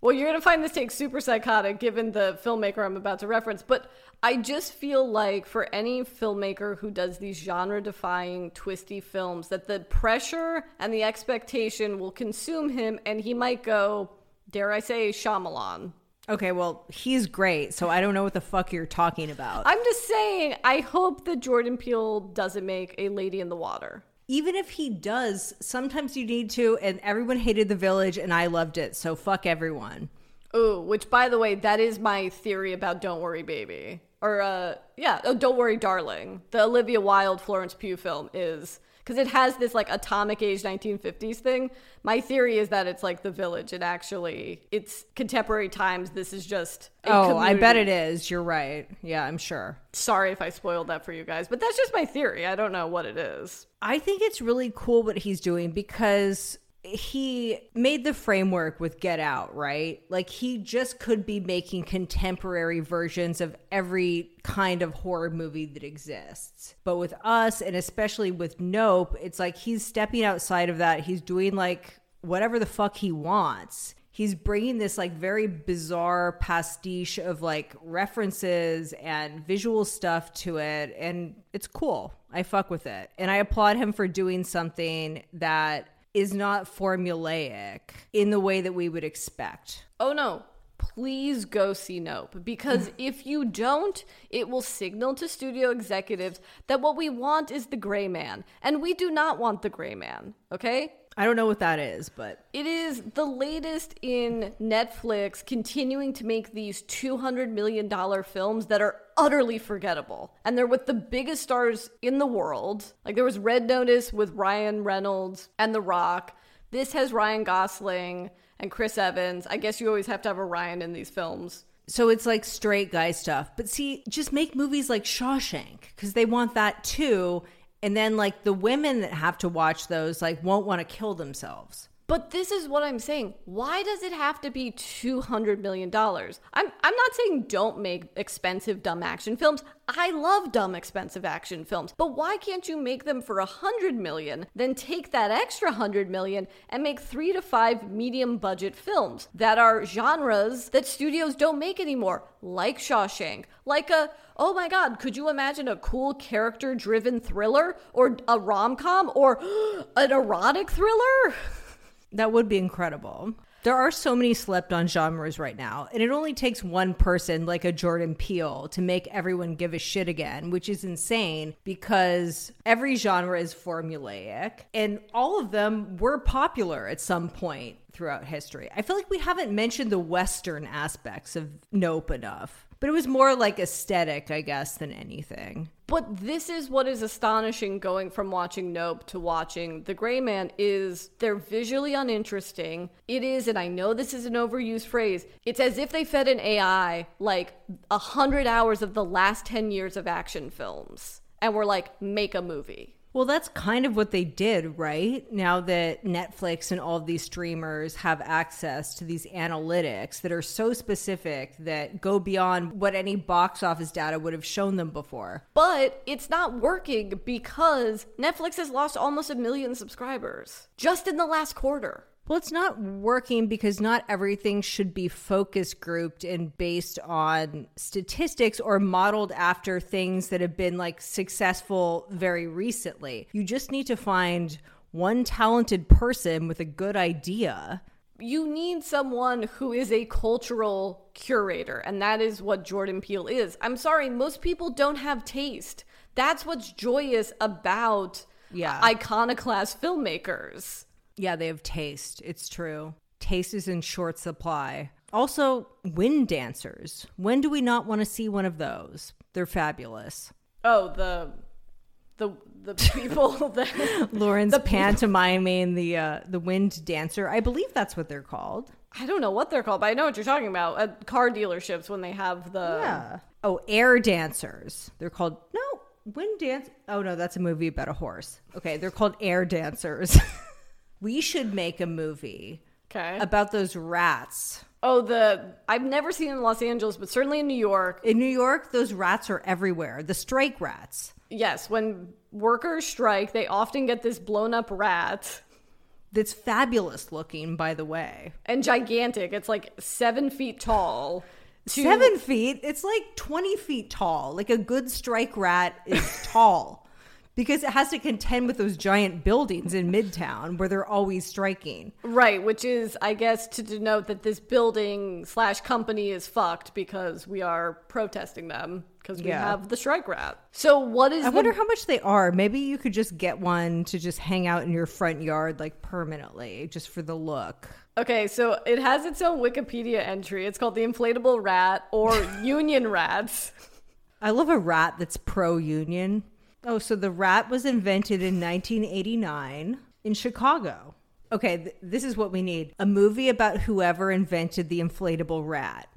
Well, you're going to find this take super psychotic given the filmmaker I'm about to reference, but I just feel like for any filmmaker who does these genre defying, twisty films, that the pressure and the expectation will consume him and he might go, dare I say, Shyamalan. Okay, well, he's great, so I don't know what the fuck you're talking about. I'm just saying, I hope that Jordan Peele doesn't make a lady in the water. Even if he does, sometimes you need to, and everyone hated The Village, and I loved it, so fuck everyone. Ooh, which by the way, that is my theory about Don't Worry Baby. Or uh yeah, oh, Don't Worry Darling. The Olivia Wilde Florence Pugh film is because it has this like atomic age 1950s thing. My theory is that it's like The Village and actually it's contemporary times. This is just a Oh, I bet it is. You're right. Yeah, I'm sure. Sorry if I spoiled that for you guys, but that's just my theory. I don't know what it is. I think it's really cool what he's doing because he made the framework with Get Out, right? Like he just could be making contemporary versions of every kind of horror movie that exists. But with us and especially with Nope, it's like he's stepping outside of that. He's doing like whatever the fuck he wants. He's bringing this like very bizarre pastiche of like references and visual stuff to it and it's cool. I fuck with it. And I applaud him for doing something that is not formulaic in the way that we would expect. Oh no. Please go see Nope because if you don't, it will signal to studio executives that what we want is the gray man. And we do not want the gray man, okay? I don't know what that is, but It is the latest in Netflix continuing to make these $200 million films that are utterly forgettable. And they're with the biggest stars in the world. Like there was Red Notice with Ryan Reynolds and The Rock. This has Ryan Gosling and Chris Evans. I guess you always have to have a Ryan in these films. so it's like straight guy stuff. But see, just make movies like Shawshank because they want that too. And then like the women that have to watch those like won't want to kill themselves. But this is what I'm saying. Why does it have to be $200 million? I'm, I'm not saying don't make expensive, dumb action films. I love dumb, expensive action films. But why can't you make them for 100 million, then take that extra 100 million and make three to five medium budget films that are genres that studios don't make anymore, like Shawshank, like a oh my god, could you imagine a cool character driven thriller or a rom com or an erotic thriller? That would be incredible. There are so many slept on genres right now, and it only takes one person like a Jordan Peele to make everyone give a shit again, which is insane because every genre is formulaic and all of them were popular at some point throughout history. I feel like we haven't mentioned the Western aspects of Nope enough, but it was more like aesthetic, I guess, than anything. But this is what is astonishing going from watching Nope to watching The Gray Man is they're visually uninteresting. It is, and I know this is an overused phrase, it's as if they fed an AI like a hundred hours of the last 10 years of action films and were like, make a movie. Well, that's kind of what they did, right? Now that Netflix and all of these streamers have access to these analytics that are so specific that go beyond what any box office data would have shown them before. But it's not working because Netflix has lost almost a million subscribers just in the last quarter. Well, it's not working because not everything should be focus grouped and based on statistics or modeled after things that have been like successful very recently. You just need to find one talented person with a good idea. You need someone who is a cultural curator, and that is what Jordan Peele is. I'm sorry, most people don't have taste. That's what's joyous about Yeah. iconoclast filmmakers. Yeah, they have taste. It's true. Taste is in short supply. Also, wind dancers. When do we not want to see one of those? They're fabulous. Oh, the the the people that Lauren's pantomiming the uh, the wind dancer. I believe that's what they're called. I don't know what they're called, but I know what you're talking about. At car dealerships when they have the Yeah. Oh, air dancers. They're called no wind dance. Oh no, that's a movie about a horse. Okay, they're called air dancers. we should make a movie Okay. about those rats. oh, the I've never seen it in Los Angeles, but certainly in New York. In New York, those rats are everywhere. The strike rats. Yes, when workers strike, they often get this blown up rat That's fabulous looking, by the way. and gigantic. It's like seven feet tall. Seven feet. It's like 20 feet tall. Like a good strike rat is tall because it has to contend with those giant buildings in Midtown where they're always striking. Right, which is, I guess, to denote that this building slash company is fucked because we are protesting them because we Yeah. have the strike rat. So what is I the wonder how much they are. Maybe you could just get one to just hang out in your front yard like permanently, just for the look. Okay, so it has its own Wikipedia entry. It's called the inflatable rat or union rats. I love a rat that's pro union. Oh, so the rat was invented in 1989 in Chicago. Okay, th- this is what we need a movie about whoever invented the inflatable rat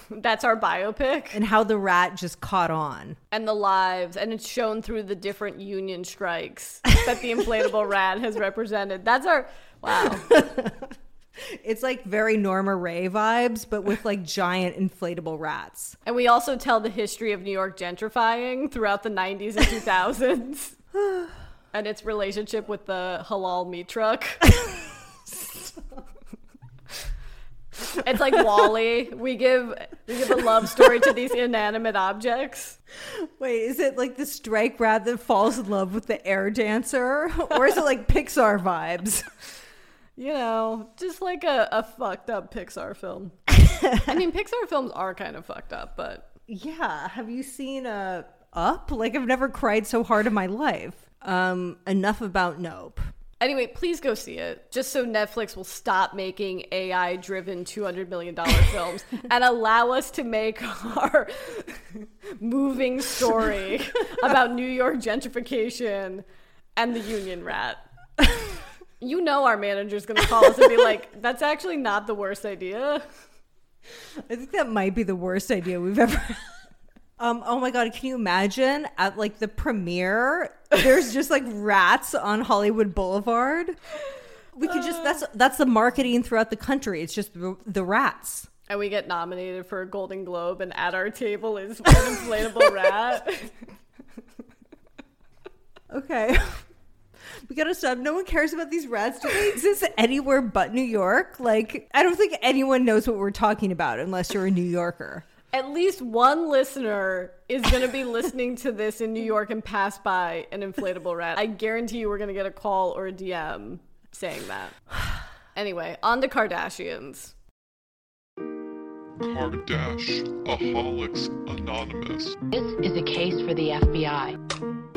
That's our biopic and how the rat just caught on. and the lives, and it's shown through the different union strikes that the inflatable rat has represented. That's our wow. It's like very Norma Rae vibes, but with like giant inflatable rats. And we also tell the history of New York gentrifying throughout the 90s and 2000s and its relationship with the halal meat truck. it's like WALL-E. We give we give a love story to these inanimate objects. Wait, is it like the strike rat that falls in love with the air dancer? Or is it like Pixar vibes? You know, just like a, a fucked up Pixar film. I mean, Pixar films are kind of fucked up, but Yeah. Have you seen uh, Up? Like, I've never cried so hard in my life. Um, enough about Nope. Anyway, please go see it, just so Netflix will stop making AI driven $200 million films and allow us to make our moving story about New York gentrification and the union rat. You know, our manager's going to call us and be like, that's actually not the worst idea. I think that might be the worst idea we've ever. um. Oh my god! Can you imagine at like the premiere? There's just like rats on Hollywood Boulevard. We could just that's that's the marketing throughout the country. It's just the, the rats. And we get nominated for a Golden Globe, and at our table is one inflatable rat. Okay. We gotta stop. No one cares about these rats. Do they exist anywhere but New York? Like, I don't think anyone knows what we're talking about unless you're a New Yorker. At least one listener is going to be listening to this in New York and pass by an inflatable rat. I guarantee you we're going to get a call or a DM saying that. Anyway, on to Kardashians. Kardashians Anonymous. This is a case for the FBI.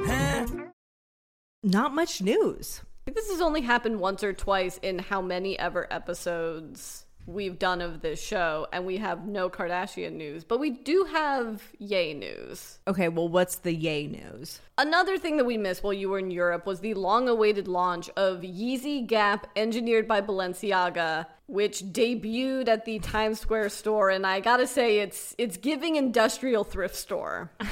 Not much news. This has only happened once or twice in how many ever episodes we've done of this show, and we have no Kardashian news, but we do have yay news. Okay, well, what's the yay news? Another thing that we missed while you were in Europe was the long awaited launch of Yeezy Gap engineered by Balenciaga, which debuted at the Times Square store and I got to say it's it's giving industrial thrift store.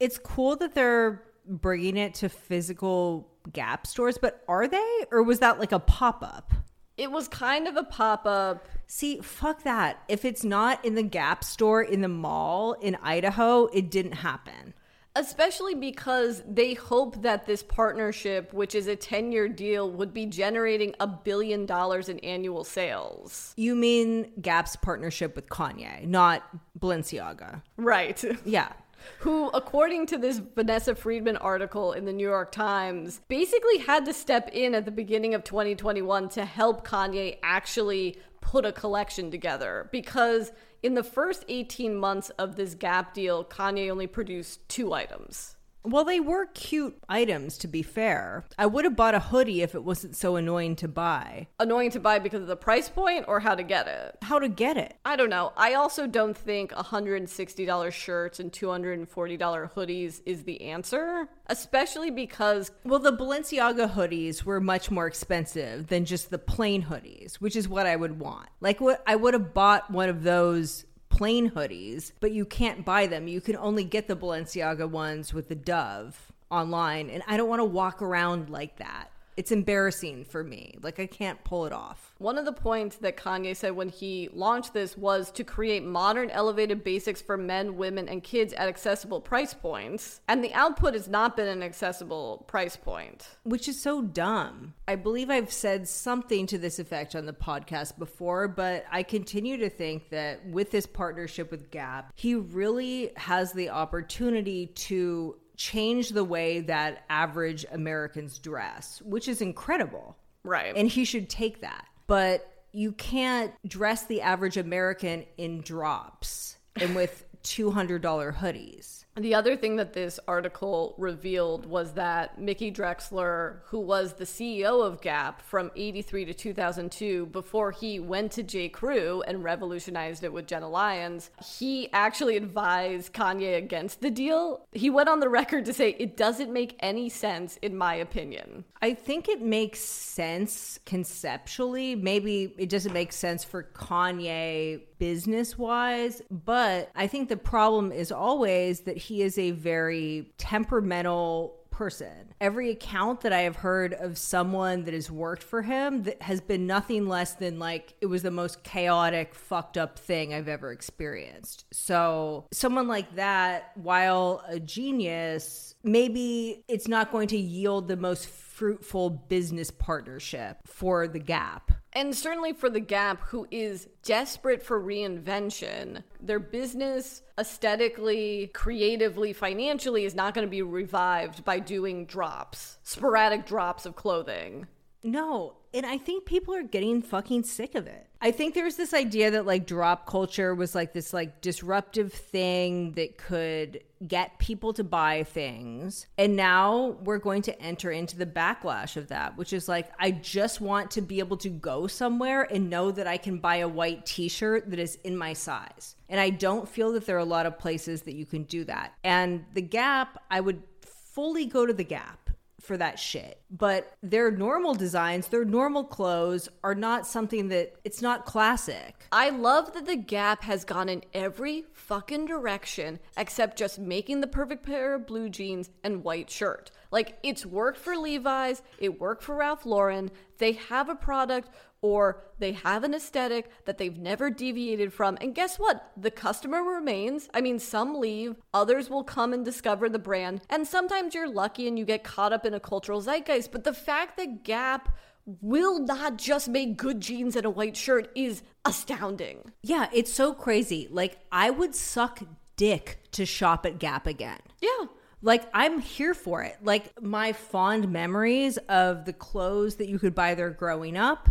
It's cool that they're bringing it to physical Gap stores, but are they? Or was that like a pop up? It was kind of a pop-up. See, fuck that. If it's not in the Gap store in the mall in Idaho, it didn't happen. Especially because they hope that this partnership, which is a 10 year deal, would be generating a billion dollars in annual sales. You mean Gap's partnership with Kanye, not Balenciaga. Right. Yeah. Who, according to this Vanessa Friedman article in the New York Times, basically had to step in at the beginning of 2021 to help Kanye actually put a collection together because in the first 18 months of this Gap deal, Kanye only produced two items. Well, they were cute items, to be fair. I would have bought a hoodie if it wasn't so annoying to buy. Annoying to buy because of the price point or how to get it? How to get it? I don't know. I also don't think $160 shirts and $240 hoodies is the answer, especially because Well, the Balenciaga hoodies were much more expensive than just the plain hoodies, which is what I would want. Like, what I would have bought one of those plain hoodies, but you can't buy them. You can only get the Balenciaga ones with the dove online, and I don't want to walk around like that. It's embarrassing for me. Like, I can't pull it off. One of the points that Kanye said when he launched this was to create modern elevated basics for men, women, and kids at accessible price points. And the output has not been an accessible price point. Which is so dumb. I believe I've said something to this effect on the podcast before, but I continue to think that with this partnership with Gap, he really has the opportunity to change the way that average Americans dress, which is incredible. Right. And he should take that. But you can't dress the average American in drops and with $200 hoodies. The other thing that this article revealed was that Mickey Drexler, who was the CEO of Gap from 83 to 2002, before he went to J. Crew and revolutionized it with Jenna Lyons, he actually advised Kanye against the deal. He went on the record to say, it doesn't make any sense, in my opinion. I think it makes sense conceptually. Maybe it doesn't make sense for Kanye business wise, but I think the problem is always that he is a very temperamental person. Every account that I have heard of someone that has worked for him that has been nothing less than like it was the most chaotic, fucked up thing I've ever experienced. So, someone like that, while a genius, maybe it's not going to yield the most fruitful business partnership for the Gap. And certainly for The Gap, who is desperate for reinvention, their business aesthetically, creatively, financially is not going to be revived by doing drops, sporadic drops of clothing. No, and I think people are getting fucking sick of it. I think there's this idea that like drop culture was like this like disruptive thing that could get people to buy things. And now we're going to enter into the backlash of that, which is like I just want to be able to go somewhere and know that I can buy a white t-shirt that is in my size. And I don't feel that there are a lot of places that you can do that. And the Gap, I would fully go to the Gap for that shit. But their normal designs, their normal clothes are not something that it's not classic. I love that the Gap has gone in every fucking direction except just making the perfect pair of blue jeans and white shirt. Like it's worked for Levi's, it worked for Ralph Lauren. They have a product or they have an aesthetic that they've never deviated from. And guess what? The customer remains. I mean, some leave, others will come and discover the brand. And sometimes you're lucky and you get caught up in a cultural zeitgeist. But the fact that Gap will not just make good jeans and a white shirt is astounding. Yeah, it's so crazy. Like I would suck dick to shop at Gap again. Yeah. Like I'm here for it. Like my fond memories of the clothes that you could buy there growing up,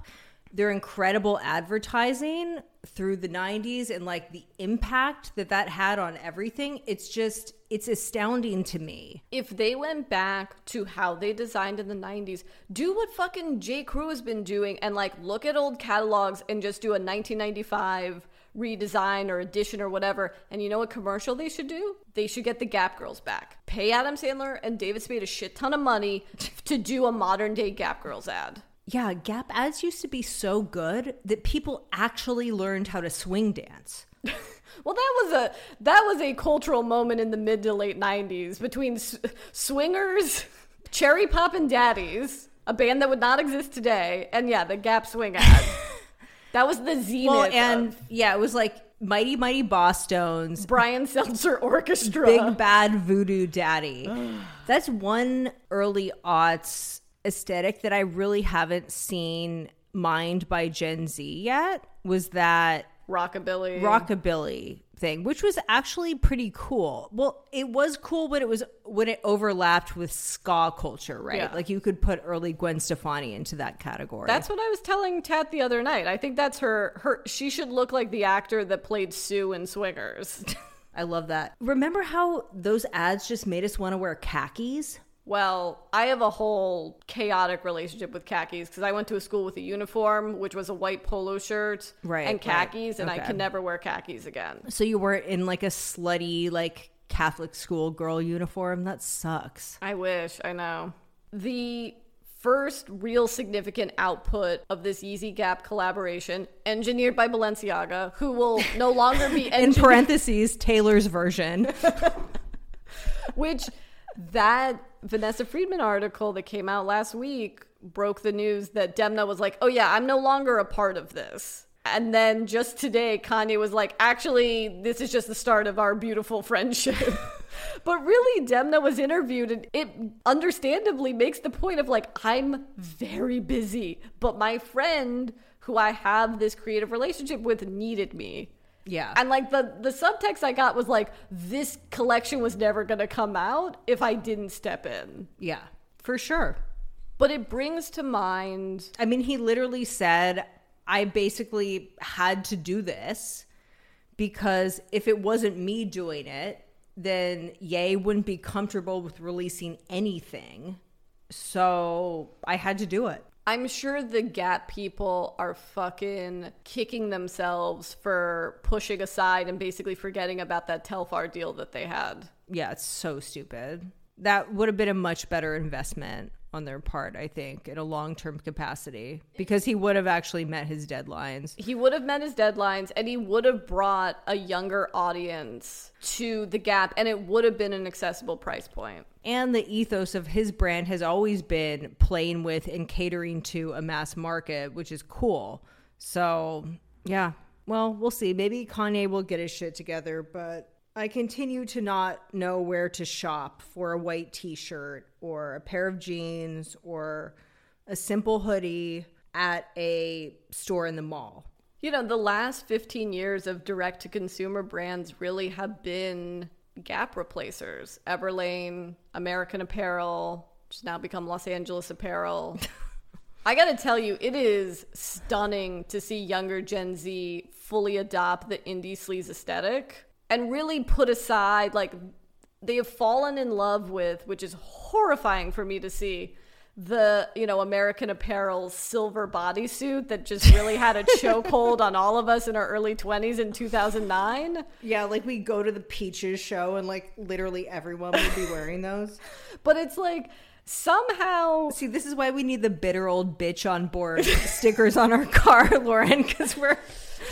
their incredible advertising through the 90s and like the impact that that had on everything. It's just it's astounding to me. If they went back to how they designed in the 90s, do what fucking J. Crew has been doing and like look at old catalogs and just do a 1995 redesign or edition or whatever. And you know what commercial they should do? They should get the Gap Girls back. Pay Adam Sandler and David Spade a shit ton of money to do a modern day Gap Girls ad. Yeah, Gap ads used to be so good that people actually learned how to swing dance. Well, that was a that was a cultural moment in the mid to late '90s between s- swingers, Cherry Poppin' Daddies, a band that would not exist today, and yeah, the Gap Swing ad. that was the zenith. Well, and of- yeah, it was like Mighty Mighty Bosstones, Brian Setzer Orchestra. Big Bad Voodoo Daddy. That's one early aughts aesthetic that I really haven't seen mined by Gen Z yet. Was that Rockabilly. rockabilly thing, which was actually pretty cool. Well, it was cool, but it was when it overlapped with ska culture, right? Yeah. Like you could put early Gwen Stefani into that category. That's what I was telling Tat the other night. I think that's her her she should look like the actor that played Sue in Swingers. I love that. Remember how those ads just made us want to wear khakis? Well, I have a whole chaotic relationship with khakis because I went to a school with a uniform, which was a white polo shirt Right, and right. khakis, and I can never wear khakis again. So you were in like a slutty, like Catholic school girl uniform? That sucks. I wish, I know. The first real significant output of this Yeezy Gap collaboration, engineered by Balenciaga, who will no longer be In parentheses, Taylor's version. which that Vanessa Friedman article that came out last week broke the news that Demna was like, "Oh yeah, I'm no longer a part of this." And then just today Kanye was like, "Actually, this is just the start of our beautiful friendship." but really Demna was interviewed and it understandably makes the point of like, "I'm very busy, but my friend who I have this creative relationship with needed me." Yeah. And like the the subtext I got was like this collection was never going to come out if I didn't step in. yeah, for sure. But it brings to mind I mean, he literally said, I basically had to do this because if it wasn't me doing it, then Ye wouldn't be comfortable with releasing anything. So I had to do it. I'm sure the Gap people are fucking kicking themselves for pushing aside and basically forgetting about that Telfar deal that they had. Yeah, it's so stupid. That would have been a much better investment on their part, I think, in a long term capacity because he would have actually met his deadlines. He would have met his deadlines and he would have brought a younger audience to the Gap and it would have been an accessible price point. And the ethos of his brand has always been playing with and catering to a mass market, which is cool. So, yeah. Well, we'll see. Maybe Kanye will get his shit together, but I continue to not know where to shop for a white t shirt or a pair of jeans or a simple hoodie at a store in the mall. You know, the last 15 years of direct to consumer brands really have been Gap replacers. Everlane, American Apparel, which has now become Los Angeles Apparel. I gotta tell you, it is stunning to see younger Gen Z fully adopt the indie sleaze aesthetic and really put aside, like, they have fallen in love with, which is horrifying for me to see, the, you know, American Apparel silver bodysuit that just really had a chokehold on all of us in our early 20s in 2009. Yeah, like we go to the Peaches show and like literally everyone would be wearing those. But it's like, somehow See, this is why we need the bitter old bitch on board stickers on our car, Lauren, because we're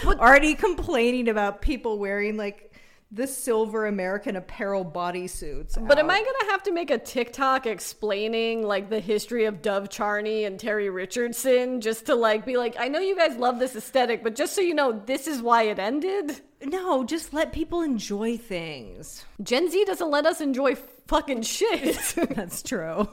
already complaining about people wearing like the silver American Apparel bodysuits. But am. I gonna have to make a TikTok explaining like the history of Dov Charney and Terry Richardson just to like be like, I know you guys love this aesthetic, but just so you know, this is why it ended. No, just let people enjoy things. Gen Z doesn't let us enjoy fucking shit. That's true.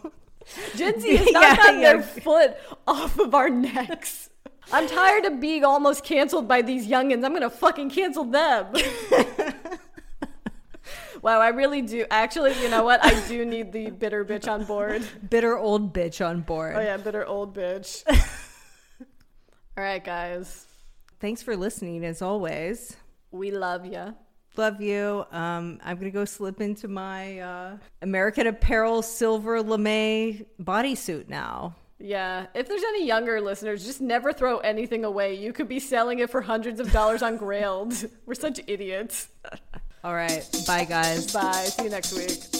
Gen Z has not Yeah, gotten yeah. their foot off of our necks. I'm tired of being almost canceled by these youngins. I'm gonna fucking cancel them. wow, I really do. Actually, you know what? I do need the bitter bitch on board. Bitter old bitch on board. Oh yeah, bitter old bitch. All right, guys. Thanks for listening as always. We love you. Love you. Um, I'm gonna go slip into my uh, American Apparel silver lame bodysuit now. Yeah. If there's any younger listeners, just never throw anything away. You could be selling it for hundreds of dollars on Grailed. We're such idiots. All right, bye guys. Bye. See you next week.